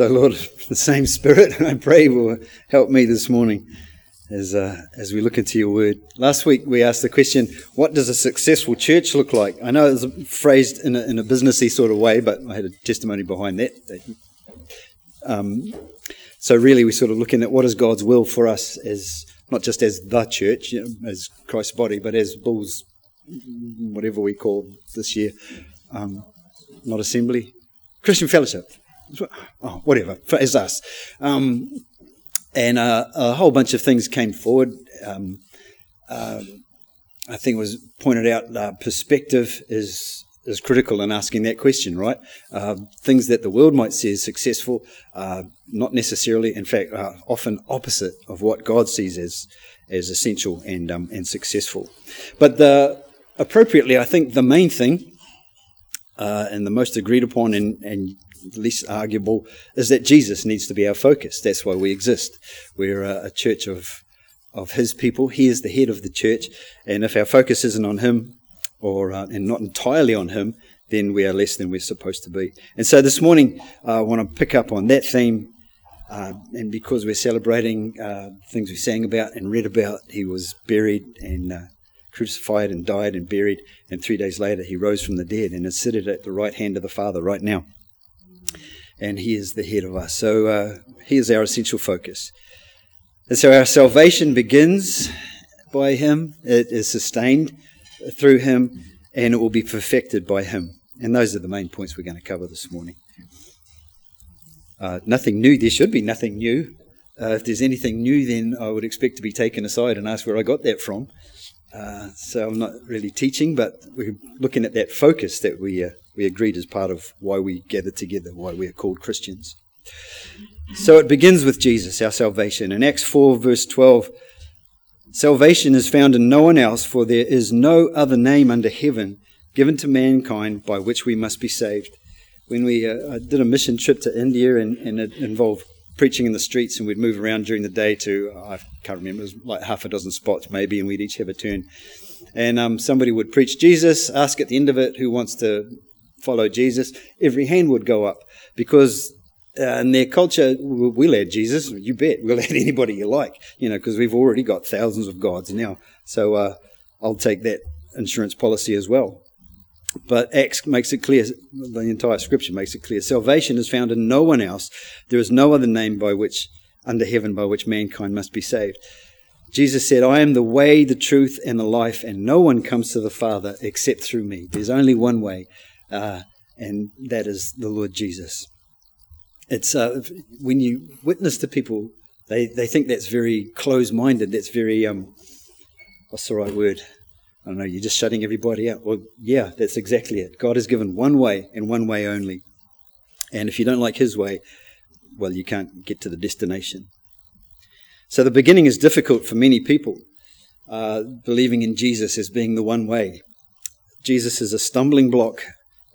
So, Lord, the same Spirit, I pray, will help me this morning as, uh, as we look into your word. Last week we asked the question, what does a successful church look like? I know it was phrased in a, in a businessy sort of way, but I had a testimony behind that. Um, so really we're sort of looking at what is God's will for us as, not just as the church, you know, as Christ's body, but as Bulls, whatever we call this year, um, not assembly, Christian fellowship oh, whatever, as us. Um, and uh, a whole bunch of things came forward. Um, uh, I think it was pointed out uh, perspective is is critical in asking that question, right? Uh, things that the world might see as successful, uh, not necessarily, in fact, uh, often opposite of what God sees as as essential and um, and successful. But the appropriately, I think the main thing and the most agreed upon and, and least arguable is that Jesus needs to be our focus. That's why we exist. We're a, a church of of His people. He is the head of the church, and if our focus isn't on Him, or uh, and not entirely on Him, then we are less than we're supposed to be. And so this morning, uh, I want to pick up on that theme. Uh, and because we're celebrating uh, things we sang about and read about, he was buried and uh, crucified and died and buried, and three days later he rose from the dead and is seated at the right hand of the Father right now and He is the head of us. So uh, He is our essential focus. And so our salvation begins by Him, it is sustained through Him, and it will be perfected by Him. And those are the main points we're going to cover this morning. Uh, nothing new. There should be nothing new. Uh, if there's anything new, then I would expect to be taken aside and asked where I got that from. Uh, so I'm not really teaching, but we're looking at that focus that we uh, we agreed as part of why we gather together, why we are called Christians. So it begins with Jesus, our salvation. In Acts 4, verse 12, salvation is found in no one else, for there is no other name under heaven given to mankind by which we must be saved. When we uh, did a mission trip to India and, and it involved preaching in the streets, and we'd move around during the day to, I can't remember, it was like half a dozen spots maybe, and we'd each have a turn. And um, somebody would preach Jesus, ask at the end of it who wants to follow Jesus, every hand would go up because uh, in their culture, we'll add Jesus. You bet. We'll add anybody you like, you know, because we've already got thousands of gods now. So uh, I'll take that insurance policy as well. But Acts makes it clear, the entire scripture makes it clear. Salvation is found in no one else. There is no other name by which, under heaven, by which mankind must be saved. Jesus said, I am the way, the truth, and the life, and no one comes to the Father except through me. There's only one way uh, and that is the Lord Jesus. It's uh, when you witness to people, they, they think that's very close minded. That's very, um, what's the right word? I don't know, you're just shutting everybody out. Well, yeah, that's exactly it. God has given one way and one way only. And if you don't like his way, well, you can't get to the destination. So the beginning is difficult for many people, uh, believing in Jesus as being the one way. Jesus is a stumbling block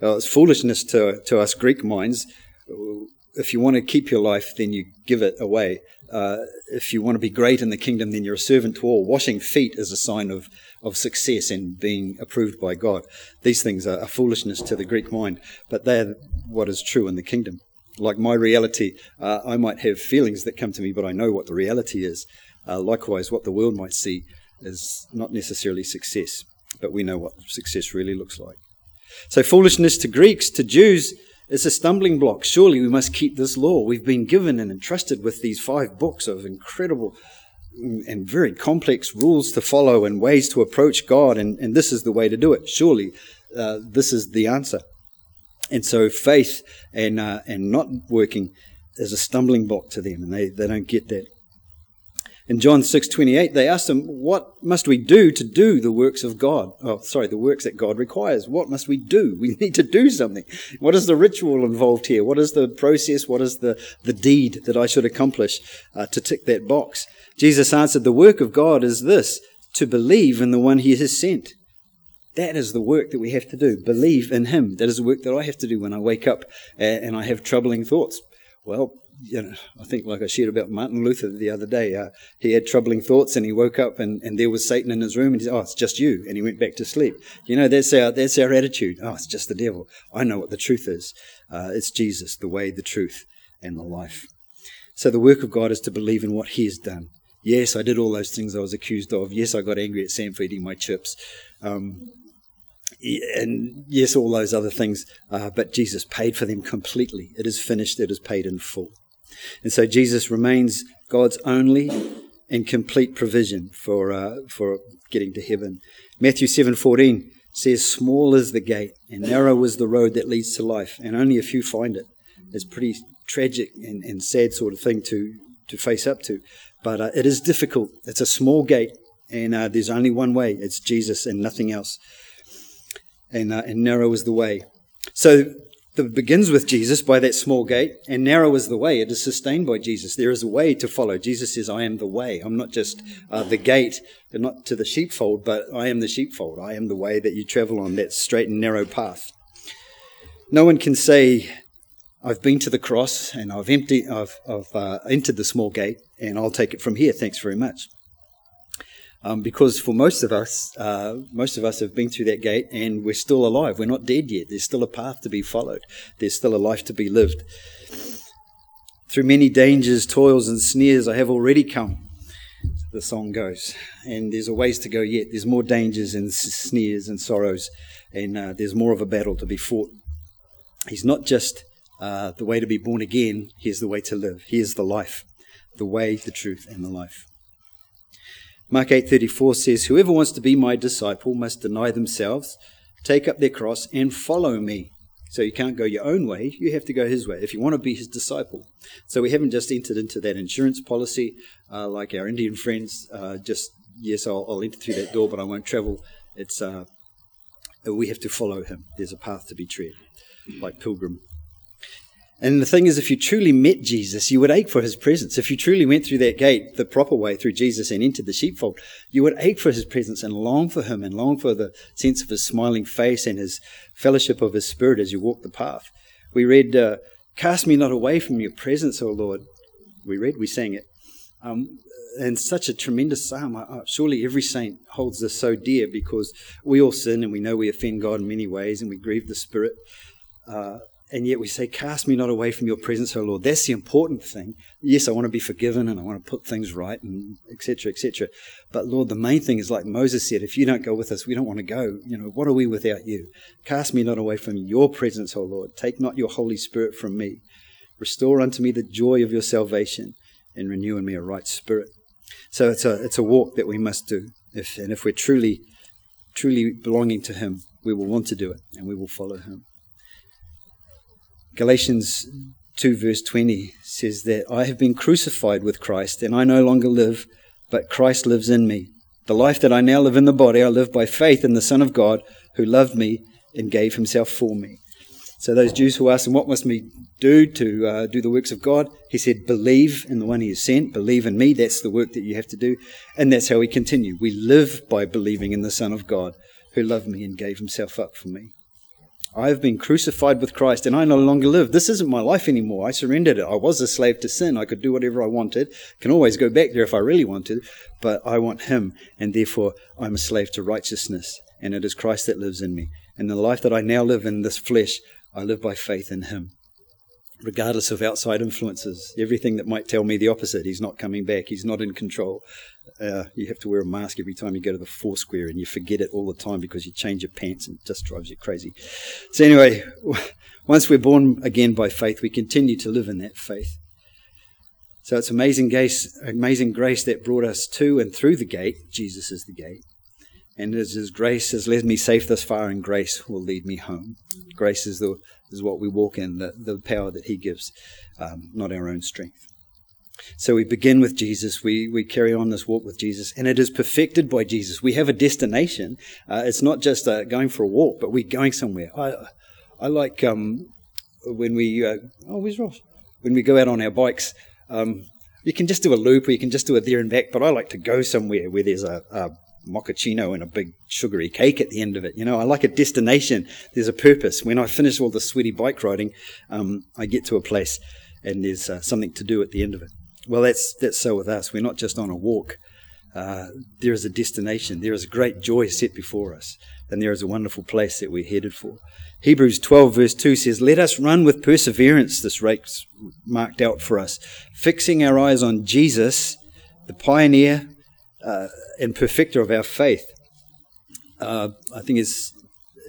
uh, it's foolishness to, to us Greek minds. If you want to keep your life, then you give it away. Uh, if you want to be great in the kingdom, then you're a servant to all. Washing feet is a sign of, of success and being approved by God. These things are, foolishness to the Greek mind, but they're what is true in the kingdom. Like my reality, uh, I might have feelings that come to me, but I know what the reality is. Uh, likewise, what the world might see is not necessarily success, but we know what success really looks like. So, foolishness to Greeks, to Jews, is a stumbling block. Surely we must keep this law. We've been given and entrusted with these five books of incredible and very complex rules to follow and ways to approach God, and, and this is the way to do it. Surely uh, this is the answer. And so faith and, uh, and not working is a stumbling block to them, and they, they don't get that. In John 6:28, they asked him, "What must we do to do the works of God? Oh, sorry, the works that God requires. What must we do? We need to do something. What is the ritual involved here? What is the process? What is the, the deed that I should accomplish uh, to tick that box?" Jesus answered, "The work of God is this: to believe in the one He has sent." That is the work that we have to do. Believe in Him. That is the work that I have to do when I wake up and I have troubling thoughts. Well, you know, I think like I shared about Martin Luther the other day, uh, he had troubling thoughts and he woke up and, and there was Satan in his room and he said, oh, it's just you. And he went back to sleep. You know, that's our, that's our attitude. Oh, it's just the devil. I know what the truth is. Uh, it's Jesus, the way, the truth, and the life. So the work of God is to believe in what He has done. Yes, I did all those things I was accused of. Yes, I got angry at Sam for eating my chips. Um, and yes, all those other things. Uh, but Jesus paid for them completely. It is finished. It is paid in full. And so Jesus remains God's only and complete provision for uh, for getting to heaven. Matthew seven fourteen says, "Small is the gate, and narrow is the road that leads to life, and only a few find it." It's pretty tragic and, and sad sort of thing to to face up to, but uh, it is difficult. It's a small gate, and uh, there's only one way. It's Jesus and nothing else. And uh, and narrow is the way. So that begins with Jesus by that small gate, and narrow is the way. It is sustained by Jesus. There is a way to follow. Jesus says, I am the way. I'm not just uh, the gate, not to the sheepfold, but I am the sheepfold. I am the way that you travel on, that straight and narrow path. No one can say, I've been to the cross and I've, emptied, I've, I've uh, entered the small gate, and I'll take it from here. Thanks very much. Um, because for most of us, uh, most of us have been through that gate and we're still alive. We're not dead yet. There's still a path to be followed. There's still a life to be lived. Through many dangers, toils, and snares, I have already come. The song goes, and there's a ways to go yet. There's more dangers and snares and sorrows, and uh, there's more of a battle to be fought. He's not just uh, the way to be born again. Here's the way to live. Here's the life, the way, the truth, and the life. Mark 8:34 says, "Whoever wants to be my disciple must deny themselves, take up their cross and follow me." So you can't go your own way, you have to go his way if you want to be his disciple. So we haven't just entered into that insurance policy uh, like our Indian friends, uh, just, yes, I'll, I'll, enter through that door, but I won't travel. It's, uh, we have to follow him. There's a path to be tread, like pilgrim and the thing is, if you truly met Jesus, you would ache for his presence. If you truly went through that gate the proper way through Jesus and entered the sheepfold, you would ache for his presence and long for him and long for the sense of his smiling face and his fellowship of his spirit as you walk the path. We read, uh, Cast me not away from your presence, O Lord. We read, we sang it. Um, and such a tremendous psalm. Surely every saint holds this so dear because we all sin and we know we offend God in many ways and we grieve the Spirit. Uh, and yet we say, Cast me not away from your presence, O Lord. That's the important thing. Yes, I want to be forgiven and I want to put things right and etc. etc. But Lord, the main thing is like Moses said, if you don't go with us, we don't want to go. You know, what are we without you? Cast me not away from your presence, O Lord. Take not your Holy Spirit from me. Restore unto me the joy of your salvation and renew in me a right spirit. So it's a it's a walk that we must do. If and if we're truly truly belonging to him, we will want to do it and we will follow him. Galatians 2, verse 20 says that I have been crucified with Christ, and I no longer live, but Christ lives in me. The life that I now live in the body, I live by faith in the Son of God who loved me and gave himself for me. So those Jews who asked him, What must we do to uh, do the works of God? He said, Believe in the one he has sent, believe in me. That's the work that you have to do. And that's how we continue. We live by believing in the Son of God who loved me and gave himself up for me. I have been crucified with Christ and I no longer live. This isn't my life anymore. I surrendered it. I was a slave to sin. I could do whatever I wanted. Can always go back there if I really wanted, but I want him and therefore I'm a slave to righteousness and it is Christ that lives in me. And the life that I now live in this flesh, I live by faith in him. Regardless of outside influences, everything that might tell me the opposite, he's not coming back, he's not in control. Uh, you have to wear a mask every time you go to the Foursquare, and you forget it all the time because you change your pants and it just drives you crazy. So, anyway, once we're born again by faith, we continue to live in that faith. So, it's amazing grace, amazing grace that brought us to and through the gate. Jesus is the gate. And as His grace has led me safe thus far, and grace will lead me home. Grace is, the, is what we walk in, the, the power that He gives, um, not our own strength. So we begin with Jesus. We, we carry on this walk with Jesus, and it is perfected by Jesus. We have a destination. Uh, it's not just uh, going for a walk, but we're going somewhere. I, I like um, when we, uh, oh, where's Ross? When we go out on our bikes, um, you can just do a loop or you can just do it there and back, but I like to go somewhere where there's a, a mochaccino and a big sugary cake at the end of it. You know, I like a destination. There's a purpose. When I finish all the sweaty bike riding, um, I get to a place and there's uh, something to do at the end of it. Well, that's, that's so with us. We're not just on a walk, uh, there is a destination, there is a great joy set before us, and there is a wonderful place that we're headed for. Hebrews 12, verse 2 says, Let us run with perseverance this race marked out for us, fixing our eyes on Jesus, the pioneer uh, and perfecter of our faith. Uh, I think it's,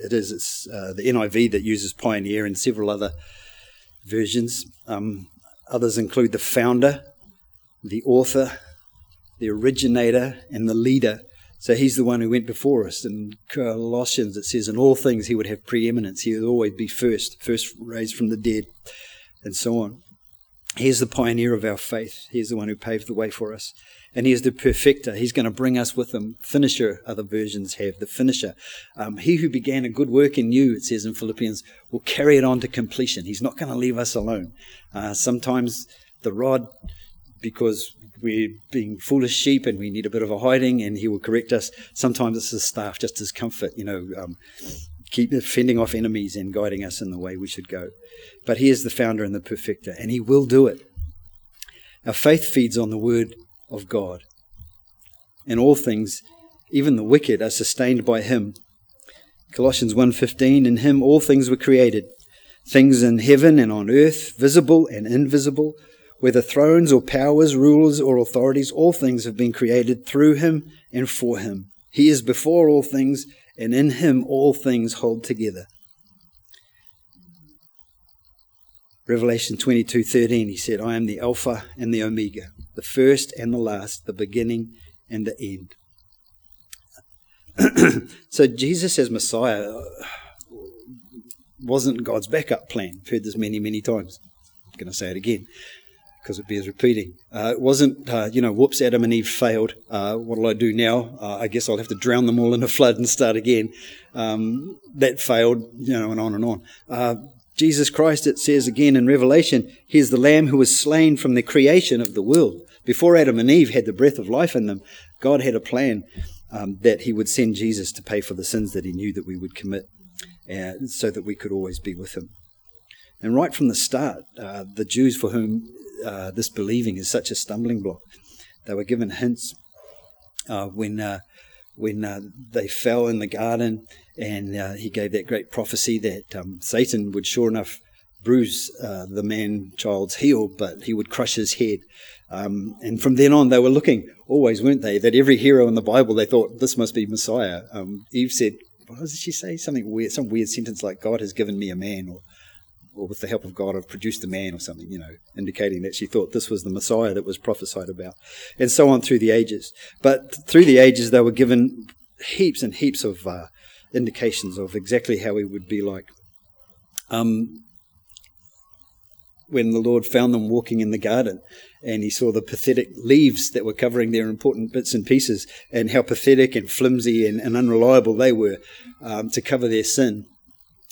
it is it's, uh, the NIV that uses pioneer and several other versions. Um, others include the founder, the author, the originator, and the leader. So he's the one who went before us. In Colossians, it says, in all things he would have preeminence. He would always be first, first raised from the dead, and so on. He's the pioneer of our faith. He's the one who paved the way for us. And he is the perfecter. He's going to bring us with him. Finisher, other versions have, the finisher. Um, he who began a good work in you, it says in Philippians, will carry it on to completion. He's not going to leave us alone. Uh, sometimes the rod, because we're being foolish sheep and we need a bit of a hiding and he will correct us. Sometimes it's his staff, just his comfort, you know, um, keep fending off enemies and guiding us in the way we should go. But he is the founder and the perfecter, and he will do it. Our faith feeds on the word of God. In all things, even the wicked are sustained by him. Colossians 1:15 in him all things were created things in heaven and on earth visible and invisible whether thrones or powers, rulers or authorities, all things have been created through him and for him. He is before all things, and in him all things hold together. Revelation 22:13 he said, "I am the Alpha and the Omega, the first and the last, the beginning and the end." so Jesus as Messiah wasn't God's backup plan. I've heard this many, many times. I'm going to say it again because it bears repeating. Uh, it wasn't, uh, you know, whoops, Adam and Eve failed. Uh, what will I do now? Uh, I guess I'll have to drown them all in a flood and start again. Um, that failed, you know, and on and on. Uh, Jesus Christ, it says again in Revelation, He is the Lamb who was slain from the creation of the world. Before Adam and Eve had the breath of life in them, God had a plan um, that He would send Jesus to pay for the sins that He knew that we would commit, uh, so that we could always be with Him. And right from the start, uh, the Jews for whom uh, this believing is such a stumbling block. They were given hints uh, when uh, when uh, they fell in the garden, and uh, he gave that great prophecy that um, Satan would sure enough bruise the man child's heel, but he would crush his head. Um, and from then on, they were looking always, weren't they? That every hero in the Bible, they thought this must be Messiah. Um, Eve said, "What did she say? Something weird, some weird sentence like God has given me a man, or or with the help of God, have produced a man or something, you know, indicating that she thought this was the Messiah that was prophesied about, and so on through the ages. But through the ages, they were given heaps and heaps of uh, indications of exactly how he would be like. Um, when the Lord found them walking in the garden and he saw the pathetic leaves that were covering their important bits and pieces and how pathetic and flimsy and, and unreliable they were um, to cover their sin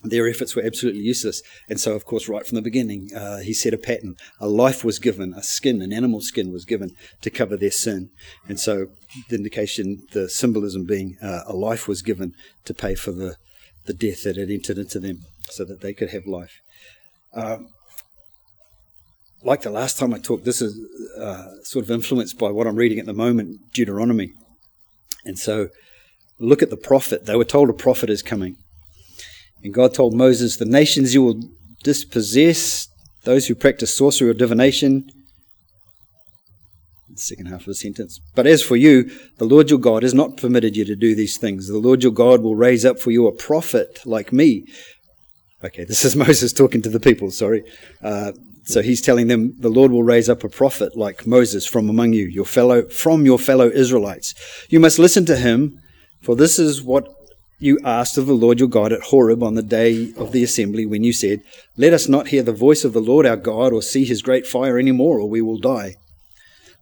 their efforts were absolutely useless. And so, of course, right from the beginning, uh, he set a pattern. A life was given, a skin, an animal skin was given to cover their sin. And so, the indication, the symbolism being uh, a life was given to pay for the, the death that had entered into them so that they could have life. Uh, like the last time I talked, this is uh, sort of influenced by what I'm reading at the moment, Deuteronomy. And so, look at the prophet. They were told a prophet is coming. And God told Moses, The nations you will dispossess, those who practice sorcery or divination. The second half of the sentence. But as for you, the Lord your God has not permitted you to do these things. The Lord your God will raise up for you a prophet like me. Okay, this is Moses talking to the people, sorry. Uh, so he's telling them the Lord will raise up a prophet like Moses from among you, your fellow from your fellow Israelites. You must listen to him, for this is what you asked of the Lord your God at Horeb on the day of the assembly when you said, Let us not hear the voice of the Lord our God or see his great fire any more, or we will die.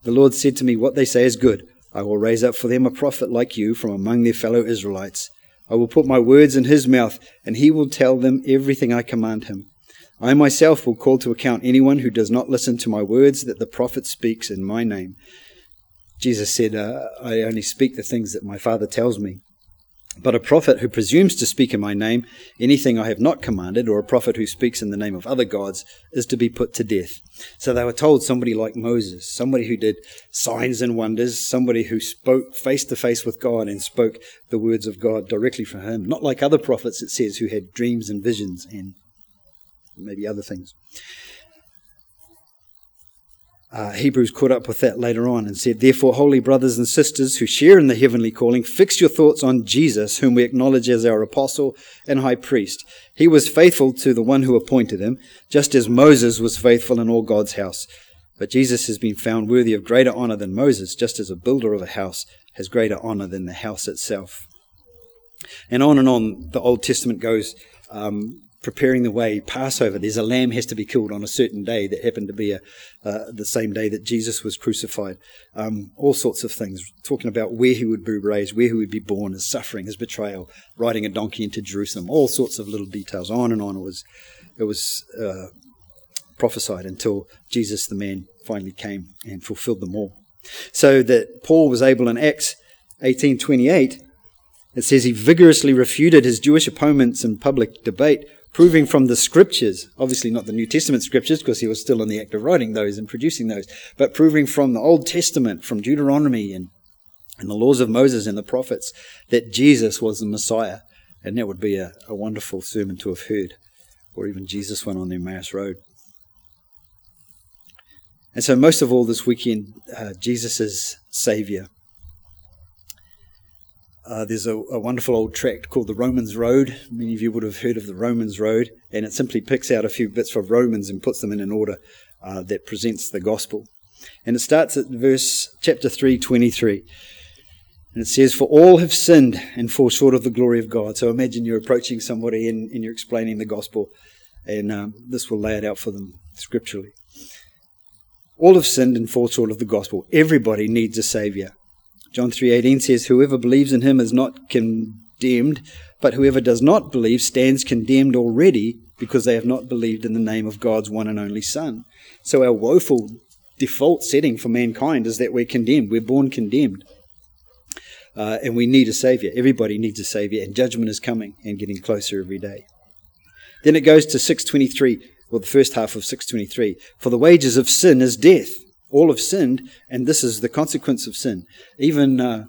The Lord said to me, What they say is good. I will raise up for them a prophet like you from among their fellow Israelites. I will put my words in his mouth, and he will tell them everything I command him. I myself will call to account anyone who does not listen to my words that the prophet speaks in my name. Jesus said, uh, I only speak the things that my Father tells me. But a prophet who presumes to speak in my name anything I have not commanded, or a prophet who speaks in the name of other gods, is to be put to death. So they were told somebody like Moses, somebody who did signs and wonders, somebody who spoke face to face with God and spoke the words of God directly from him. Not like other prophets, it says, who had dreams and visions and maybe other things. Uh, Hebrews caught up with that later on and said, Therefore, holy brothers and sisters who share in the heavenly calling, fix your thoughts on Jesus, whom we acknowledge as our apostle and high priest. He was faithful to the one who appointed him, just as Moses was faithful in all God's house. But Jesus has been found worthy of greater honor than Moses, just as a builder of a house has greater honor than the house itself. And on and on the Old Testament goes. Um, preparing the way, Passover. There's a lamb has to be killed on a certain day that happened to be a, uh, the same day that Jesus was crucified. Um, all sorts of things, talking about where he would be raised, where he would be born, his suffering, his betrayal, riding a donkey into Jerusalem, all sorts of little details. On and on it was, it was uh, prophesied until Jesus, the man, finally came and fulfilled them all. So that Paul was able in Acts 18:28 it says he vigorously refuted his Jewish opponents in public debate proving from the scriptures, obviously not the New Testament scriptures because he was still in the act of writing those and producing those, but proving from the Old Testament, from Deuteronomy and, and the laws of Moses and the prophets, that Jesus was the Messiah. And that would be a, a wonderful sermon to have heard, or even Jesus went on the Emmaus Road. And so, most of all, this weekend, uh, Jesus is Savior. Uh, there's a, a, wonderful old tract called the Romans Road. Many of you would have heard of the Romans Road, and it simply picks out a few bits from Romans and puts them in an order uh, that presents the gospel. And it starts at verse chapter 3, 23. And it says, For all have sinned and fall short of the glory of God. So imagine you're approaching somebody and, and you're explaining the gospel, and um, this will lay it out for them scripturally. All have sinned and fall short of the gospel. Everybody needs a savior. John 3:18 says whoever believes in him is not condemned, but whoever does not believe stands condemned already because they have not believed in the name of God's one and only son. So our woeful default setting for mankind is that we're condemned. We're born condemned. Uh, and we need a savior. Everybody needs a savior, and judgment is coming and getting closer every day. Then it goes to 623, or the first half of 623. For the wages of sin is death all have sinned, and this is the consequence of sin. Even uh,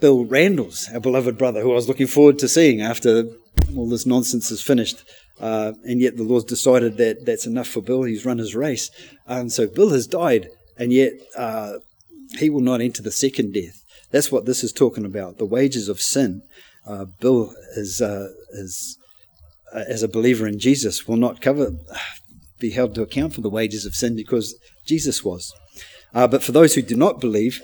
Bill Randalls, our beloved brother, who I was looking forward to seeing after all this nonsense is finished, uh, and yet the Lord's decided that that's enough for Bill. He's run his race. And so Bill has died, and yet uh, he will not enter the second death. That's what this is talking about the wages of sin. Uh, Bill is, uh, is uh, as a believer in Jesus, will not cover be held to account for the wages of sin because Jesus was. Uh, but for those who do not believe,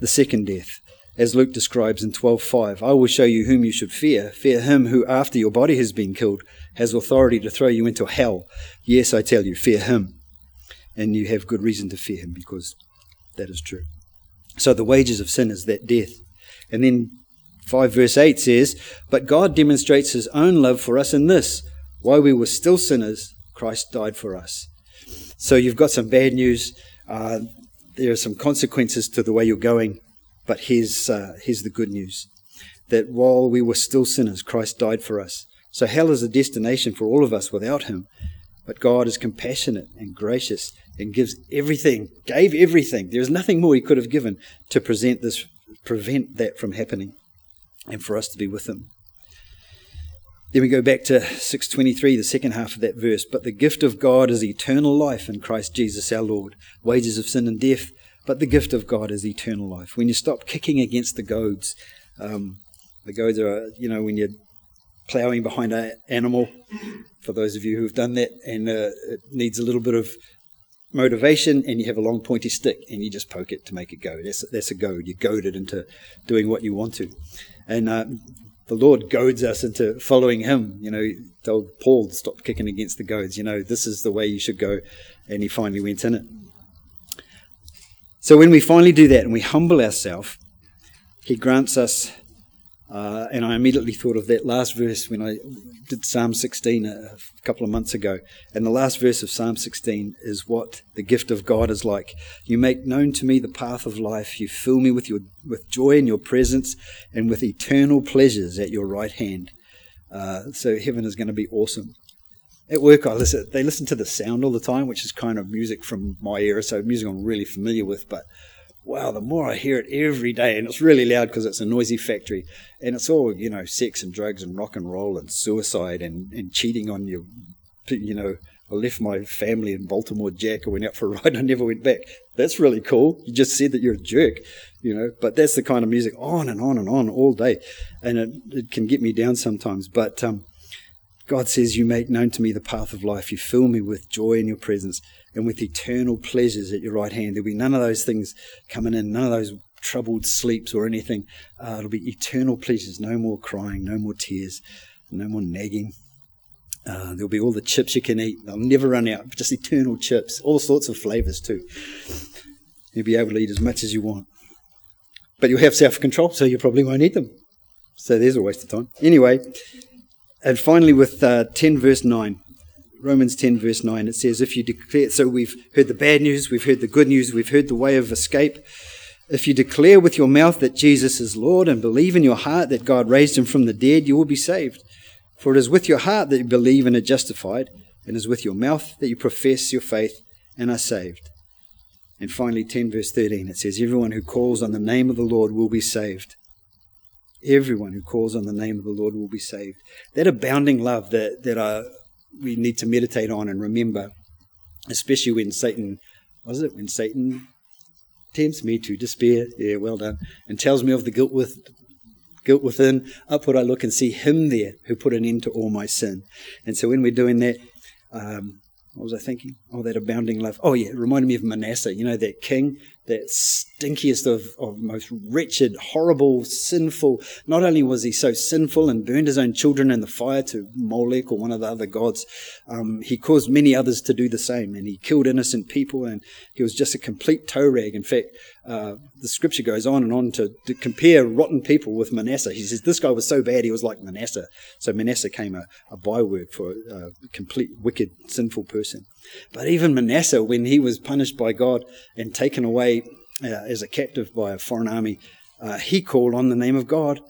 the second death, as Luke describes in 12:5, I will show you whom you should fear. Fear him who, after your body has been killed, has authority to throw you into hell. Yes, I tell you, fear him. And you have good reason to fear him because that is true. So the wages of sin is that death. And then 5 verse 8 says, But God demonstrates his own love for us in this while we were still sinners, Christ died for us. So you've got some bad news. Uh, there are some consequences to the way you're going, but here's, uh, here's the good news that while we were still sinners, Christ died for us. So hell is a destination for all of us without him. But God is compassionate and gracious and gives everything, gave everything. There's nothing more he could have given to present this, prevent that from happening and for us to be with him. Then we go back to 623, the second half of that verse. But the gift of God is eternal life in Christ Jesus our Lord. Wages of sin and death, but the gift of God is eternal life. When you stop kicking against the goads, um, the goads are, you know, when you're ploughing behind an animal, for those of you who've done that, and uh, it needs a little bit of motivation, and you have a long pointy stick, and you just poke it to make it go. That's, that's a goad. You goad it into doing what you want to. And uh, the Lord goads us into following Him. You know, told Paul to stop kicking against the goads. You know, this is the way you should go, and he finally went in it. So when we finally do that and we humble ourselves, He grants us Uh, and I immediately thought of that last verse when I did Psalm 16 a, couple of months ago. And the last verse of Psalm 16 is what the gift of God is like. You make known to me the path of life. You fill me with your with joy in your presence and with eternal pleasures at your right hand. Uh, so heaven is going to be awesome. At work, I listen. They listen to the sound all the time, which is kind of music from my era, so music I'm really familiar with. But wow, the more I hear it every day, and it's really loud because it's a noisy factory, and it's all you know, sex and drugs and rock and roll and suicide and, and cheating on your, you know. I left my family in Baltimore, Jack. I went out for a ride. I never went back. That's really cool. You just said that you're a jerk, you know. But that's the kind of music on and on and on all day, and it, it can get me down sometimes. But um, God says, "You make known to me the path of life. You fill me with joy in your presence." And with eternal pleasures at your right hand. There'll be none of those things coming in, none of those troubled sleeps or anything. Uh, it'll be eternal pleasures, no more crying, no more tears, no more nagging. Uh, there'll be all the chips you can eat. They'll never run out. Just eternal chips, all sorts of flavors too. You'll be able to eat as much as you want. But you'll have self control, so you probably won't eat them. So there's a waste of time. Anyway, and finally, with uh, 10 verse 9. Romans 10, verse 9, it says, If you declare, so we've heard the bad news, we've heard the good news, we've heard the way of escape. If you declare with your mouth that Jesus is Lord and believe in your heart that God raised him from the dead, you will be saved. For it is with your heart that you believe and are justified, and it is with your mouth that you profess your faith and are saved. And finally, 10 verse 13, it says, Everyone who calls on the name of the Lord will be saved. Everyone who calls on the name of the Lord will be saved. That abounding love that, that I we need to meditate on and remember, especially when Satan, was it when Satan tempts me to despair? Yeah, well done, and tells me of the guilt with guilt within. Upward I look and see Him there who put an end to all my sin. And so when we're doing that, um, what was I thinking? Oh, that abounding love. Oh, yeah, it reminded me of Manasseh, you know, that king that stinkiest of, of most wretched, horrible, sinful. Not only was he so sinful and burned his own children in the fire to Molech or one of the other gods, um, he caused many others to do the same. And he killed innocent people and he was just a complete toe rag. In fact, uh, the scripture goes on and on to, to, compare rotten people with Manasseh. He says this guy was so bad he was like Manasseh. So Manasseh came a, a byword for a complete wicked, sinful person. But even Manasseh, when he was punished by God and taken away uh, as a captive by a foreign army, uh, he called on the name of God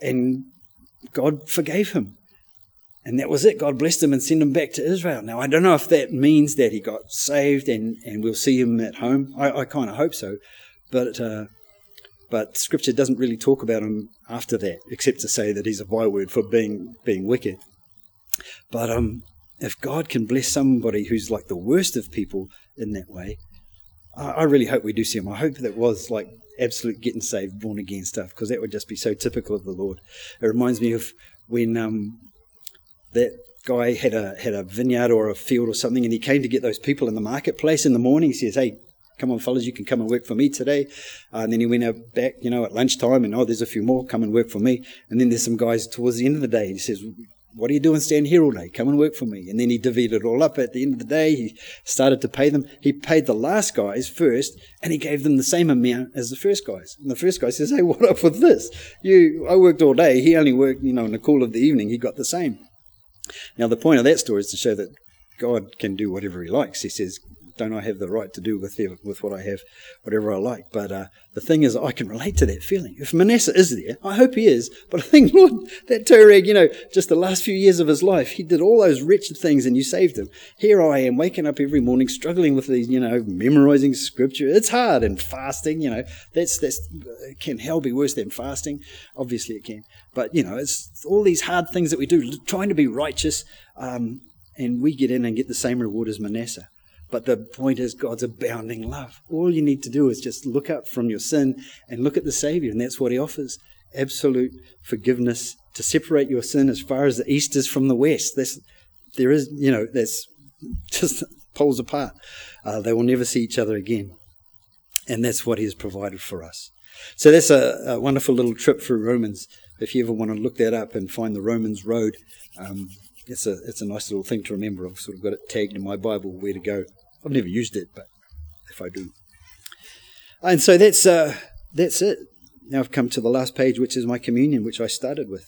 and God forgave him. And that was it. God blessed him and sent him back to Israel. Now, I don't know if that means that he got saved and, and we'll see him at home. I, I kind of hope so. But, uh, but scripture doesn't really talk about him after that, except to say that he's a byword for being, being wicked. But um, if God can bless somebody who's like the worst of people in that way, I, I really hope we do see him. I hope that was like absolute getting saved, born again stuff, because that would just be so typical of the Lord. It reminds me of when um, that guy had a had a vineyard or a field or something, and he came to get those people in the marketplace in the morning. He says, "Hey, come on, fellas, you can come and work for me today." Uh, and then he went out back, you know, at lunchtime, and oh, there's a few more, come and work for me. And then there's some guys towards the end of the day. He says, what are you doing standing here all day? Come and work for me. And then he divvied it all up. At the end of the day, he started to pay them. He paid the last guys first, and he gave them the same amount as the first guys. And the first guy says, "Hey, what up with this? You, I worked all day. He only worked, you know, in the cool of the evening. He got the same." Now, the point of that story is to show that God can do whatever He likes. He says, don't I have the right to do with with what I have, whatever I like? But uh, the thing is, I can relate to that feeling. If Manasseh is there, I hope he is. But I think, Lord, that toe rag, you know, just the last few years of his life, he did all those wretched things, and you saved him. Here I am, waking up every morning, struggling with these, you know, memorizing scripture. It's hard, and fasting, you know, that's that's can hell be worse than fasting? Obviously, it can. But you know, it's all these hard things that we do, trying to be righteous. Um, and we get in and get the same reward as Manasseh. But the point is God's abounding love. All you need to do is just look up from your sin and look at the Savior, and that's what He offers absolute forgiveness to separate your sin as far as the east is from the west. That's, there is, you know, that's just poles apart. Uh, they will never see each other again. And that's what He has provided for us. So that's a, a, wonderful little trip through Romans. If you ever want to look that up and find the Romans road, um, it's a it's a nice little thing to remember. I've sort of got it tagged in my Bible where to go. I've never used it, but if I do, and so that's uh, that's it. now I've come to the last page, which is my communion, which I started with.